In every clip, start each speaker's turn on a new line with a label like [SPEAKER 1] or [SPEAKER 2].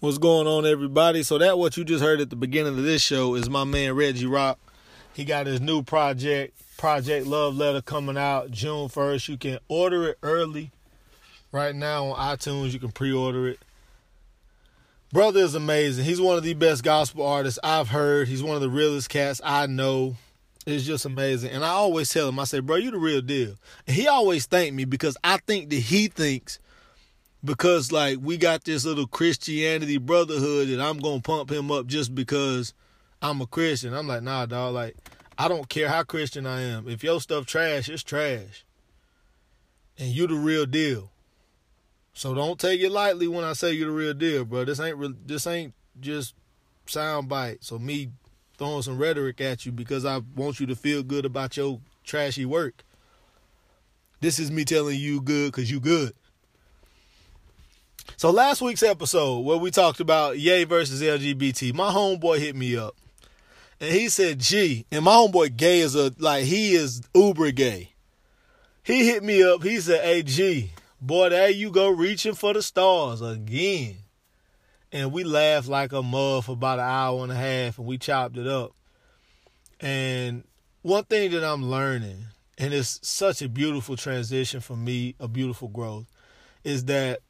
[SPEAKER 1] What's going on, everybody? So that what you just heard at the beginning of this show is my man Reggie Rock. He got his new project, Project Love Letter, coming out June first. You can order it early right now on iTunes. You can pre-order it. Brother is amazing. He's one of the best gospel artists I've heard. He's one of the realest cats I know. It's just amazing. And I always tell him, I say, bro, you the real deal. And he always thank me because I think that he thinks because like we got this little Christianity brotherhood that I'm gonna pump him up just because I'm a Christian. I'm like, nah, dog. Like, I don't care how Christian I am. If your stuff trash, it's trash, and you the real deal. So don't take it lightly when I say you the real deal, bro. This ain't re- this ain't just sound bite. So me throwing some rhetoric at you because I want you to feel good about your trashy work. This is me telling you good because you good. So last week's episode where we talked about Ye versus LGBT, my homeboy hit me up. And he said, gee, and my homeboy gay is a like he is uber gay. He hit me up, he said, Hey G, boy, there you go reaching for the stars again. And we laughed like a mug for about an hour and a half and we chopped it up. And one thing that I'm learning, and it's such a beautiful transition for me, a beautiful growth, is that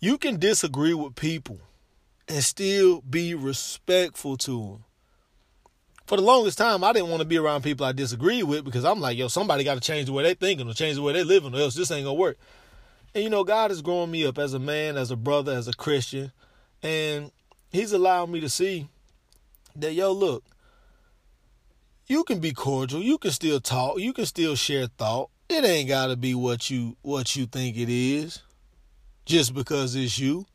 [SPEAKER 1] you can disagree with people and still be respectful to them. For the longest time, I didn't want to be around people I disagree with because I'm like, yo, somebody got to change the way they thinking or change the way they living, or else this ain't gonna work. And you know, God is growing me up as a man, as a brother, as a Christian, and He's allowing me to see that, yo, look, you can be cordial, you can still talk, you can still share thought. It ain't gotta be what you what you think it is just because it's you.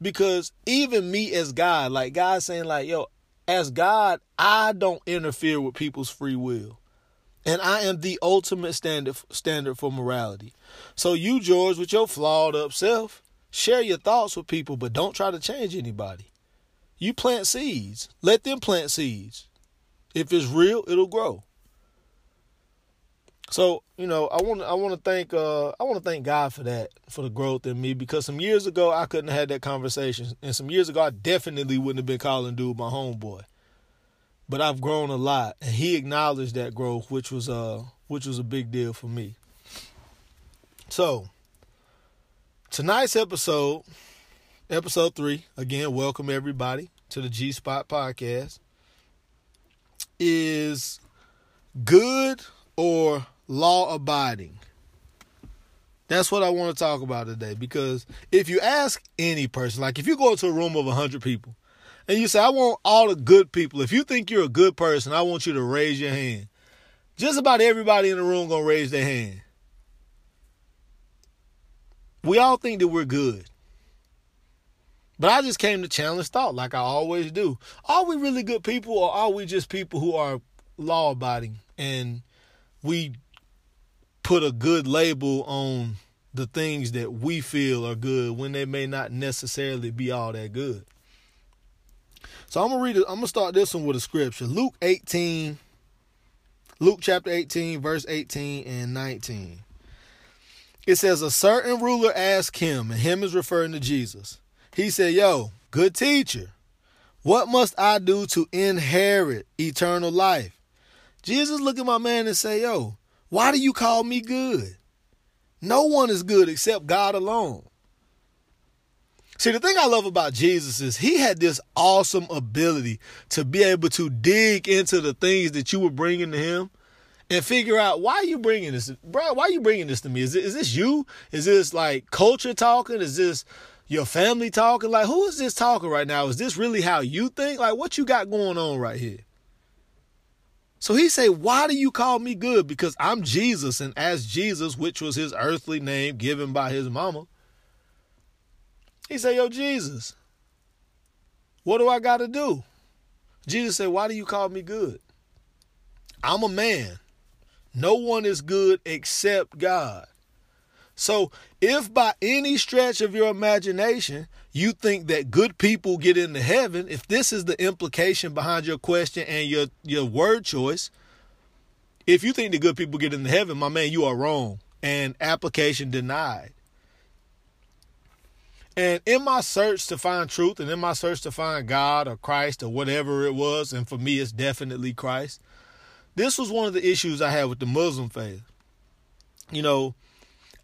[SPEAKER 1] Because even me as God, like God saying, like, yo, as God, I don't interfere with people's free will. And I am the ultimate standard standard for morality. So you, George, with your flawed up self, share your thoughts with people, but don't try to change anybody. You plant seeds. Let them plant seeds. If it's real, it'll grow. So you know, I want I want to thank uh, I want to thank God for that for the growth in me because some years ago I couldn't have had that conversation, and some years ago I definitely wouldn't have been calling dude my homeboy. But I've grown a lot, and he acknowledged that growth, which was uh which was a big deal for me. So tonight's episode, episode three, again, welcome everybody to the G Spot podcast. Is good or law abiding. That's what I want to talk about today because if you ask any person, like if you go into a room of 100 people and you say, I want all the good people, if you think you're a good person, I want you to raise your hand. Just about everybody in the room going to raise their hand. We all think that we're good. But I just came to challenge thought like I always do. Are we really good people or are we just people who are law abiding and we put a good label on the things that we feel are good when they may not necessarily be all that good. So I'm gonna read it. I'm gonna start this one with a scripture. Luke 18, Luke chapter 18, verse 18 and 19. It says, A certain ruler asked him, and him is referring to Jesus. He said, Yo, good teacher, what must I do to inherit eternal life? Jesus look at my man and say, Yo, why do you call me good? No one is good except God alone. See, the thing I love about Jesus is he had this awesome ability to be able to dig into the things that you were bringing to him and figure out why are you bringing this, bro? Why are you bringing this to me? Is, is this you? Is this like culture talking? Is this your family talking? Like, who is this talking right now? Is this really how you think? Like, what you got going on right here? So he say, why do you call me good? Because I'm Jesus. And as Jesus, which was his earthly name given by his mama, he say, yo, Jesus, what do I got to do? Jesus said, why do you call me good? I'm a man. No one is good except God. So, if by any stretch of your imagination you think that good people get into heaven, if this is the implication behind your question and your, your word choice, if you think that good people get into heaven, my man, you are wrong. And application denied. And in my search to find truth and in my search to find God or Christ or whatever it was, and for me it's definitely Christ, this was one of the issues I had with the Muslim faith. You know,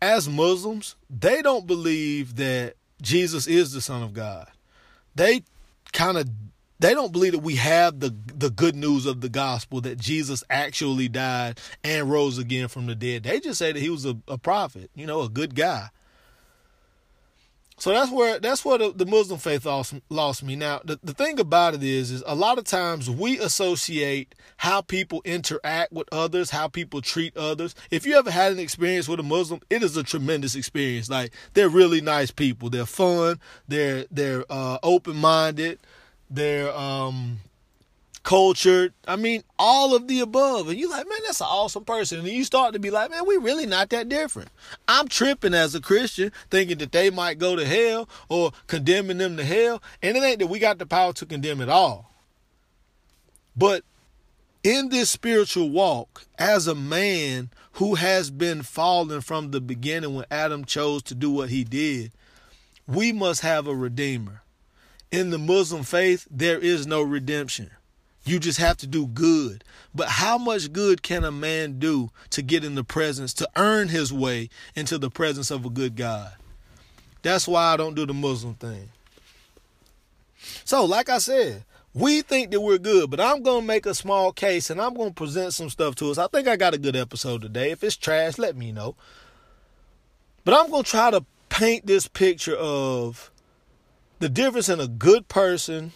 [SPEAKER 1] as Muslims, they don't believe that Jesus is the Son of God. They kind of they don't believe that we have the the good news of the gospel that Jesus actually died and rose again from the dead. They just say that he was a, a prophet, you know, a good guy. So that's where that's where the, the Muslim faith lost, lost me. Now the, the thing about it is is a lot of times we associate how people interact with others, how people treat others. If you ever had an experience with a Muslim, it is a tremendous experience. Like they're really nice people. They're fun. They're they're uh, open minded. They're um, cultured. I mean, all of the above. And you like, man, that's an awesome person. And you start to be like, man, we really not that different. I'm tripping as a Christian, thinking that they might go to hell or condemning them to hell. And it ain't that we got the power to condemn at all. But in this spiritual walk, as a man who has been fallen from the beginning when Adam chose to do what he did, we must have a redeemer. In the Muslim faith, there is no redemption. You just have to do good. But how much good can a man do to get in the presence, to earn his way into the presence of a good God? That's why I don't do the Muslim thing. So, like I said, we think that we're good, but I'm going to make a small case and I'm going to present some stuff to us. I think I got a good episode today. If it's trash, let me know. But I'm going to try to paint this picture of the difference in a good person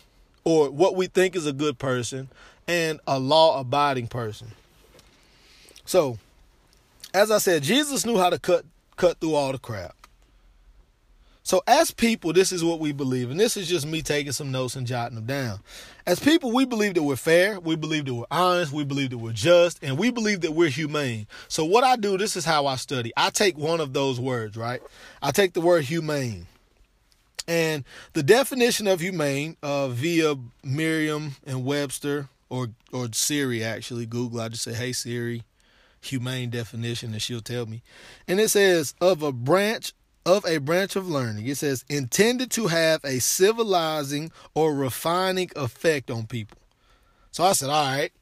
[SPEAKER 1] or what we think is a good person and a law abiding person. So, as I said, Jesus knew how to cut cut through all the crap. So as people, this is what we believe, and this is just me taking some notes and jotting them down. As people, we believe that we're fair, we believe that we're honest, we believe that we're just, and we believe that we're humane. So what I do, this is how I study. I take one of those words, right? I take the word humane. And the definition of humane uh, via Merriam and Webster or or Siri actually Google I just say hey Siri humane definition and she'll tell me. And it says of a branch of a branch of learning. It says intended to have a civilizing or refining effect on people. So I said, all right,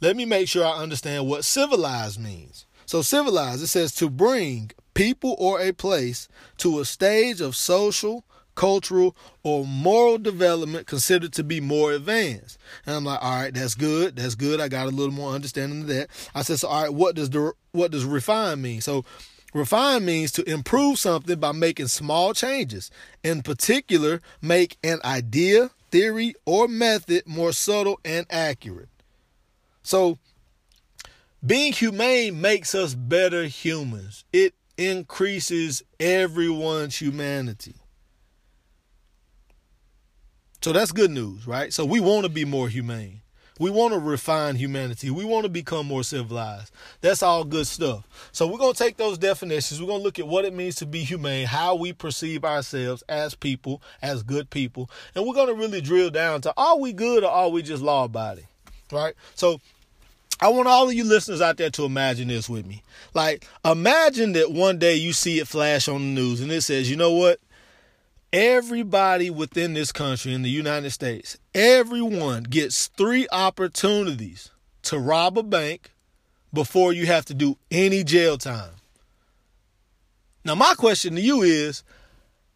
[SPEAKER 1] let me make sure I understand what civilized means. So civilized, it says to bring people or a place to a stage of social, cultural, or moral development considered to be more advanced. And I'm like, all right, that's good. That's good. I got a little more understanding of that. I said, so all right, what does the what does refine mean? So refine means to improve something by making small changes. In particular, make an idea, theory, or method more subtle and accurate. So being humane makes us better humans. It increases everyone's humanity. So that's good news, right? So we want to be more humane. We want to refine humanity. We want to become more civilized. That's all good stuff. So we're going to take those definitions. We're going to look at what it means to be humane, how we perceive ourselves as people, as good people. And we're going to really drill down to are we good or are we just law abiding? Right? So I want all of you listeners out there to imagine this with me. Like, imagine that one day you see it flash on the news and it says, you know what? Everybody within this country in the United States, everyone gets three opportunities to rob a bank before you have to do any jail time. Now my question to you is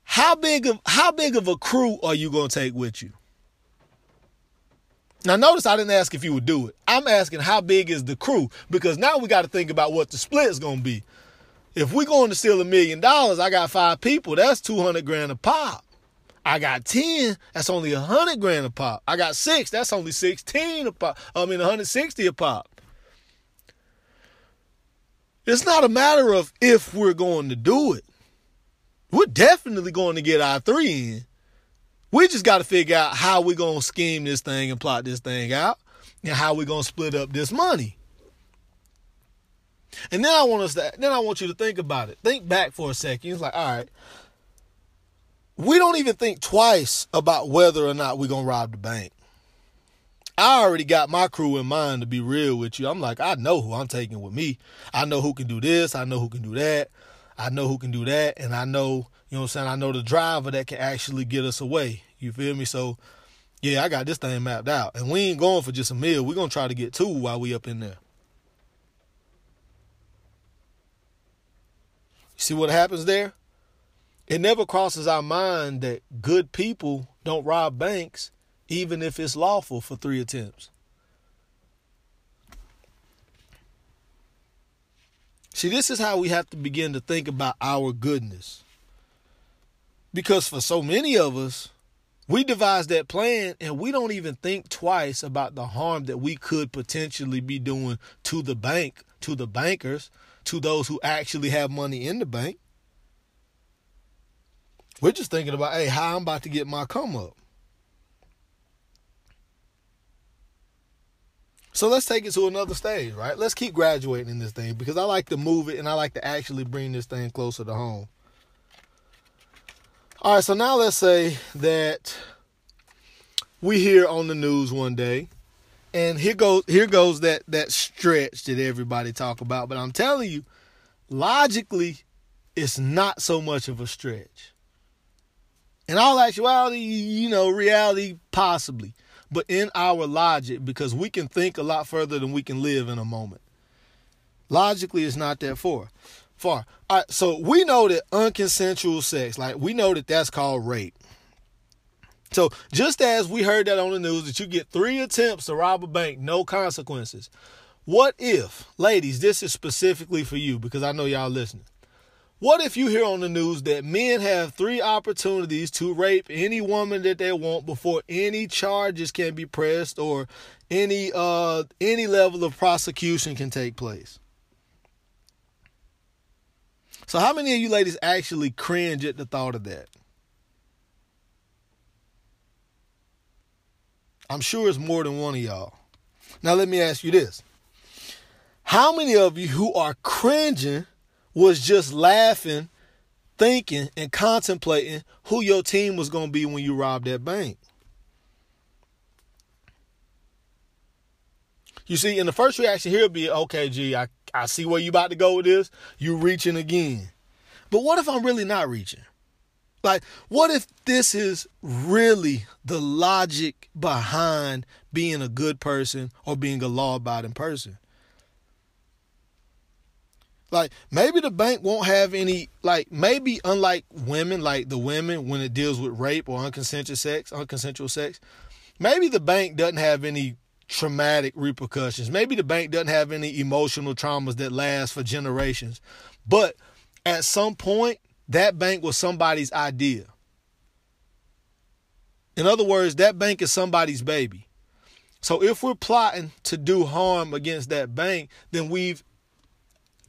[SPEAKER 1] how big of how big of a crew are you going to take with you? Now notice I didn't ask if you would do it. I'm asking how big is the crew because now we got to think about what the split is going to be. If we're going to steal a million dollars, I got five people. That's 200 grand a pop. I got 10, that's only 100 grand a pop. I got six, that's only 16 a pop. I mean, 160 a pop. It's not a matter of if we're going to do it. We're definitely going to get our three in. We just got to figure out how we're going to scheme this thing and plot this thing out and how we're going to split up this money. And then I want us to then I want you to think about it. Think back for a second. It's like, all right, we don't even think twice about whether or not we're gonna rob the bank. I already got my crew in mind to be real with you. I'm like, I know who I'm taking with me. I know who can do this, I know who can do that. I know who can do that, and I know, you know what I'm saying, I know the driver that can actually get us away. You feel me? So yeah, I got this thing mapped out. And we ain't going for just a meal. We're gonna try to get two while we up in there. See what happens there? It never crosses our mind that good people don't rob banks, even if it's lawful for three attempts. See, this is how we have to begin to think about our goodness. Because for so many of us, we devise that plan and we don't even think twice about the harm that we could potentially be doing to the bank, to the bankers, to those who actually have money in the bank. We're just thinking about, hey, how I'm about to get my come up. So let's take it to another stage, right? Let's keep graduating in this thing because I like to move it and I like to actually bring this thing closer to home. All right, so now let's say that we hear on the news one day, and here goes here goes that that stretch that everybody talk about. But I'm telling you, logically, it's not so much of a stretch. In all actuality, you know, reality possibly but in our logic, because we can think a lot further than we can live in a moment. Logically, it's not that far. Far. All right, so we know that unconsensual sex, like we know that that's called rape. So just as we heard that on the news that you get three attempts to rob a bank, no consequences. What if, ladies, this is specifically for you because I know y'all listening. What if you hear on the news that men have three opportunities to rape any woman that they want before any charges can be pressed or any uh any level of prosecution can take place? So how many of you ladies actually cringe at the thought of that? I'm sure it's more than one of y'all. Now let me ask you this. How many of you who are cringing was just laughing, thinking, and contemplating who your team was going to be when you robbed that bank. You see, in the first reaction here would be, okay, G, I, I see where you about to go with this. You reaching again. But what if I'm really not reaching? Like, what if this is really the logic behind being a good person or being a law abiding person? Like maybe the bank won't have any like maybe unlike women, like the women when it deals with rape or unconsensual sex, unconsensual sex, maybe the bank doesn't have any traumatic repercussions. Maybe the bank doesn't have any emotional traumas that last for generations. But at some point, that bank was somebody's idea. In other words, that bank is somebody's baby. So if we're plotting to do harm against that bank, then we've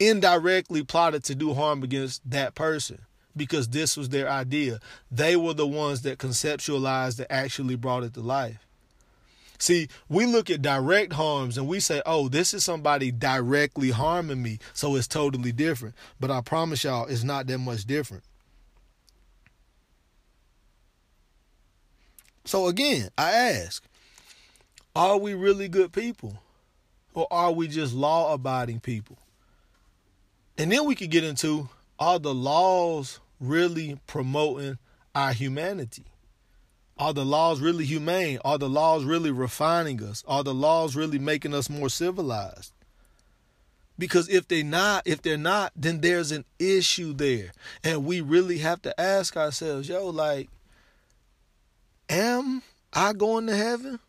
[SPEAKER 1] indirectly plotted to do harm against that person because this was their idea. They were the ones that conceptualized that actually brought it to life. See, we look at direct harms and we say, oh, this is somebody directly harming me, so it's totally different. But I promise y'all, it's not that much different. So again, I ask, are we really good people? Or are we just law abiding people? And then we could get into are the laws really promoting our humanity? Are the laws really humane? Are the laws really refining us? Are the laws really making us more civilized? Because if they not, if they're not, then there's an issue there. And we really have to ask ourselves, yo, like, am I going to heaven?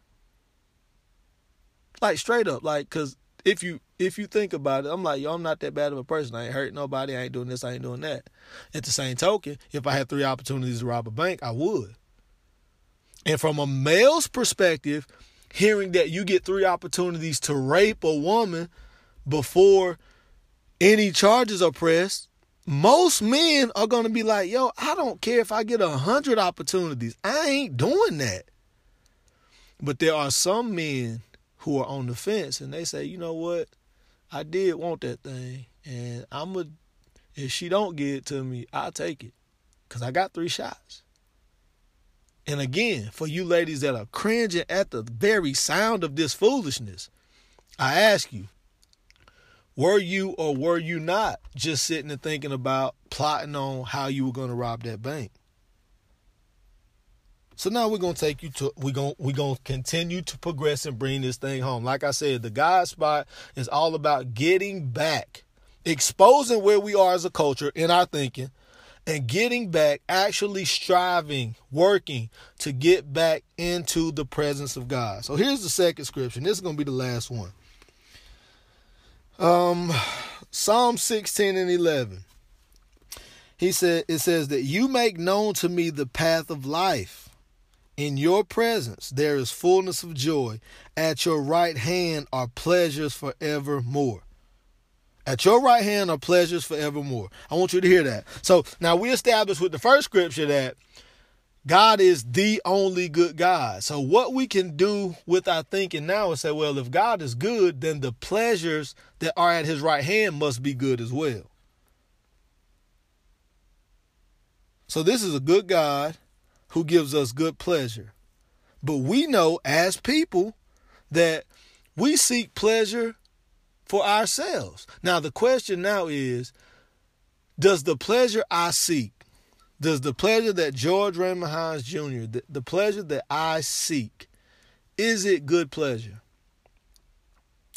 [SPEAKER 1] Like straight up, like, cause if you if you think about it, I'm like, yo, I'm not that bad of a person. I ain't hurt nobody. I ain't doing this. I ain't doing that. At the same token, if I had three opportunities to rob a bank, I would. And from a male's perspective, hearing that you get three opportunities to rape a woman before any charges are pressed, most men are going to be like, yo, I don't care if I get a hundred opportunities. I ain't doing that. But there are some men who are on the fence and they say, you know what? I did want that thing, and I'm a. If she don't give it to me, I'll take it, cause I got three shots. And again, for you ladies that are cringing at the very sound of this foolishness, I ask you, Were you or were you not just sitting and thinking about plotting on how you were going to rob that bank? So now we're gonna take you to we're gonna we're gonna continue to progress and bring this thing home. Like I said, the God spot is all about getting back, exposing where we are as a culture in our thinking, and getting back, actually striving, working to get back into the presence of God. So here's the second scripture. This is gonna be the last one. Um, Psalm 16 and 11. He said, it says that you make known to me the path of life. In your presence there is fullness of joy. At your right hand are pleasures forevermore. At your right hand are pleasures forevermore. I want you to hear that. So now we established with the first scripture that God is the only good God. So what we can do with our thinking now is say, well, if God is good, then the pleasures that are at his right hand must be good as well. So this is a good God who gives us good pleasure. But we know as people that we seek pleasure for ourselves. Now the question now is does the pleasure I seek does the pleasure that George Raymond Hines Jr., the, the pleasure that I seek, is it good pleasure?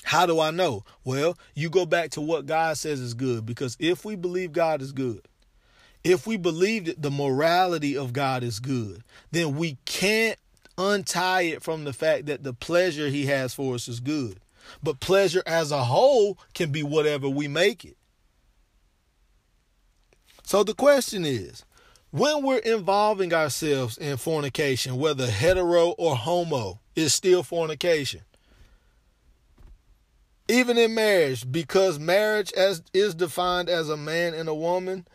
[SPEAKER 1] How do I know? Well, you go back to what God says is good because if we believe God is good, if we believe that the morality of God is good, then we can't untie it from the fact that the pleasure he has for us is good. But pleasure as a whole can be whatever we make it. So the question is when we're involving ourselves in fornication, whether hetero or homo, is still fornication. Even in marriage, because marriage as is defined as a man and a woman,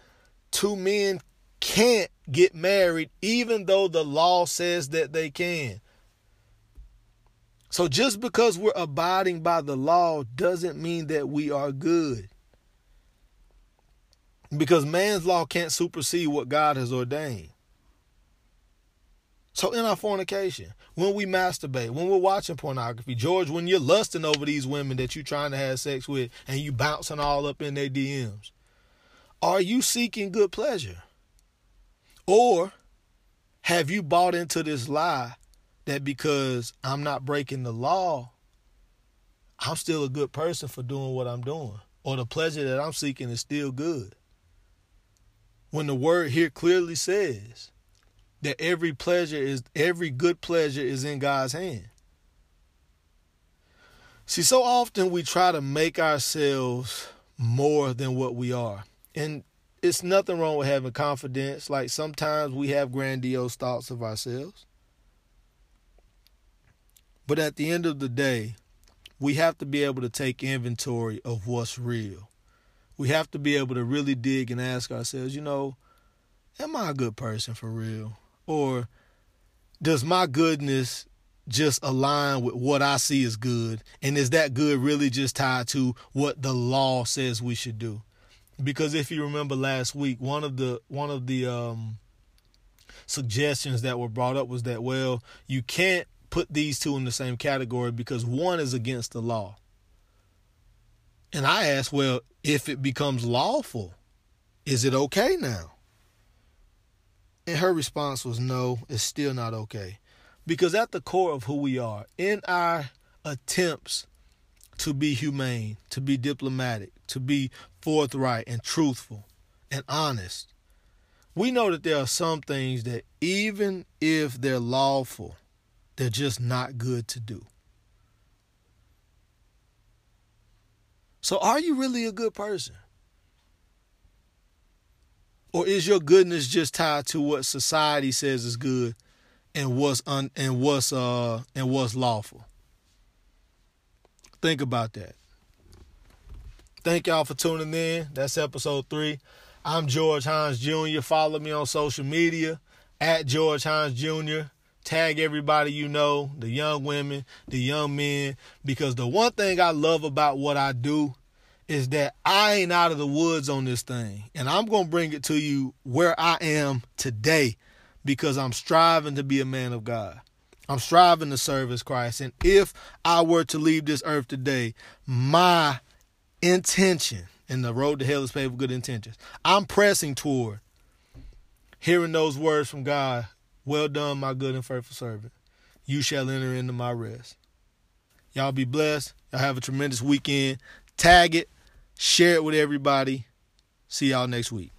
[SPEAKER 1] two men can't get married even though the law says that they can. So just because we're abiding by the law doesn't mean that we are good. Because man's law can't supersede what God has ordained. So in our fornication, when we masturbate, when we're watching pornography, George, when you're lusting over these women that you're trying to have sex with and you bouncing all up in their DMs, are you seeking good pleasure? Or have you bought into this lie that because I'm not breaking the law, I'm still a good person for doing what I'm doing? Or the pleasure that I'm seeking is still good? when the word here clearly says that every pleasure is every good pleasure is in God's hand. See, so often we try to make ourselves more than what we are. And it's nothing wrong with having confidence. Like sometimes we have grandiose thoughts of ourselves. But at the end of the day, we have to be able to take inventory of what's real we have to be able to really dig and ask ourselves, you know, am I a good person for real? Or does my goodness just align with what I see as good? And is that good really just tied to what the law says we should do? Because if you remember last week, one of the one of the um, suggestions that were brought up was that well, you can't put these two in the same category because one is against the law. And I asked, well, if it becomes lawful, is it okay now? And her response was no, it's still not okay. Because at the core of who we are, in our attempts to be humane, to be diplomatic, to be forthright and truthful and honest, we know that there are some things that even if they're lawful, they're just not good to do. So are you really a good person? Or is your goodness just tied to what society says is good and what's un, and what's uh and what's lawful? Think about that. Thank y'all for tuning in. That's episode three. I'm George Hines Jr. Follow me on social media at George Hines Jr. Tag everybody you know, the young women, the young men, because the one thing I love about what I do is that I ain't out of the woods on this thing. And I'm going to bring it to you where I am today because I'm striving to be a man of God. I'm striving to serve as Christ. And if I were to leave this earth today, my intention, and the road to hell is paved with good intentions. I'm pressing toward hearing those words from God. Well done, my good and faithful servant. You shall enter into my rest. Y'all be blessed. Y'all have a tremendous weekend. Tag it, share it with everybody. See y'all next week.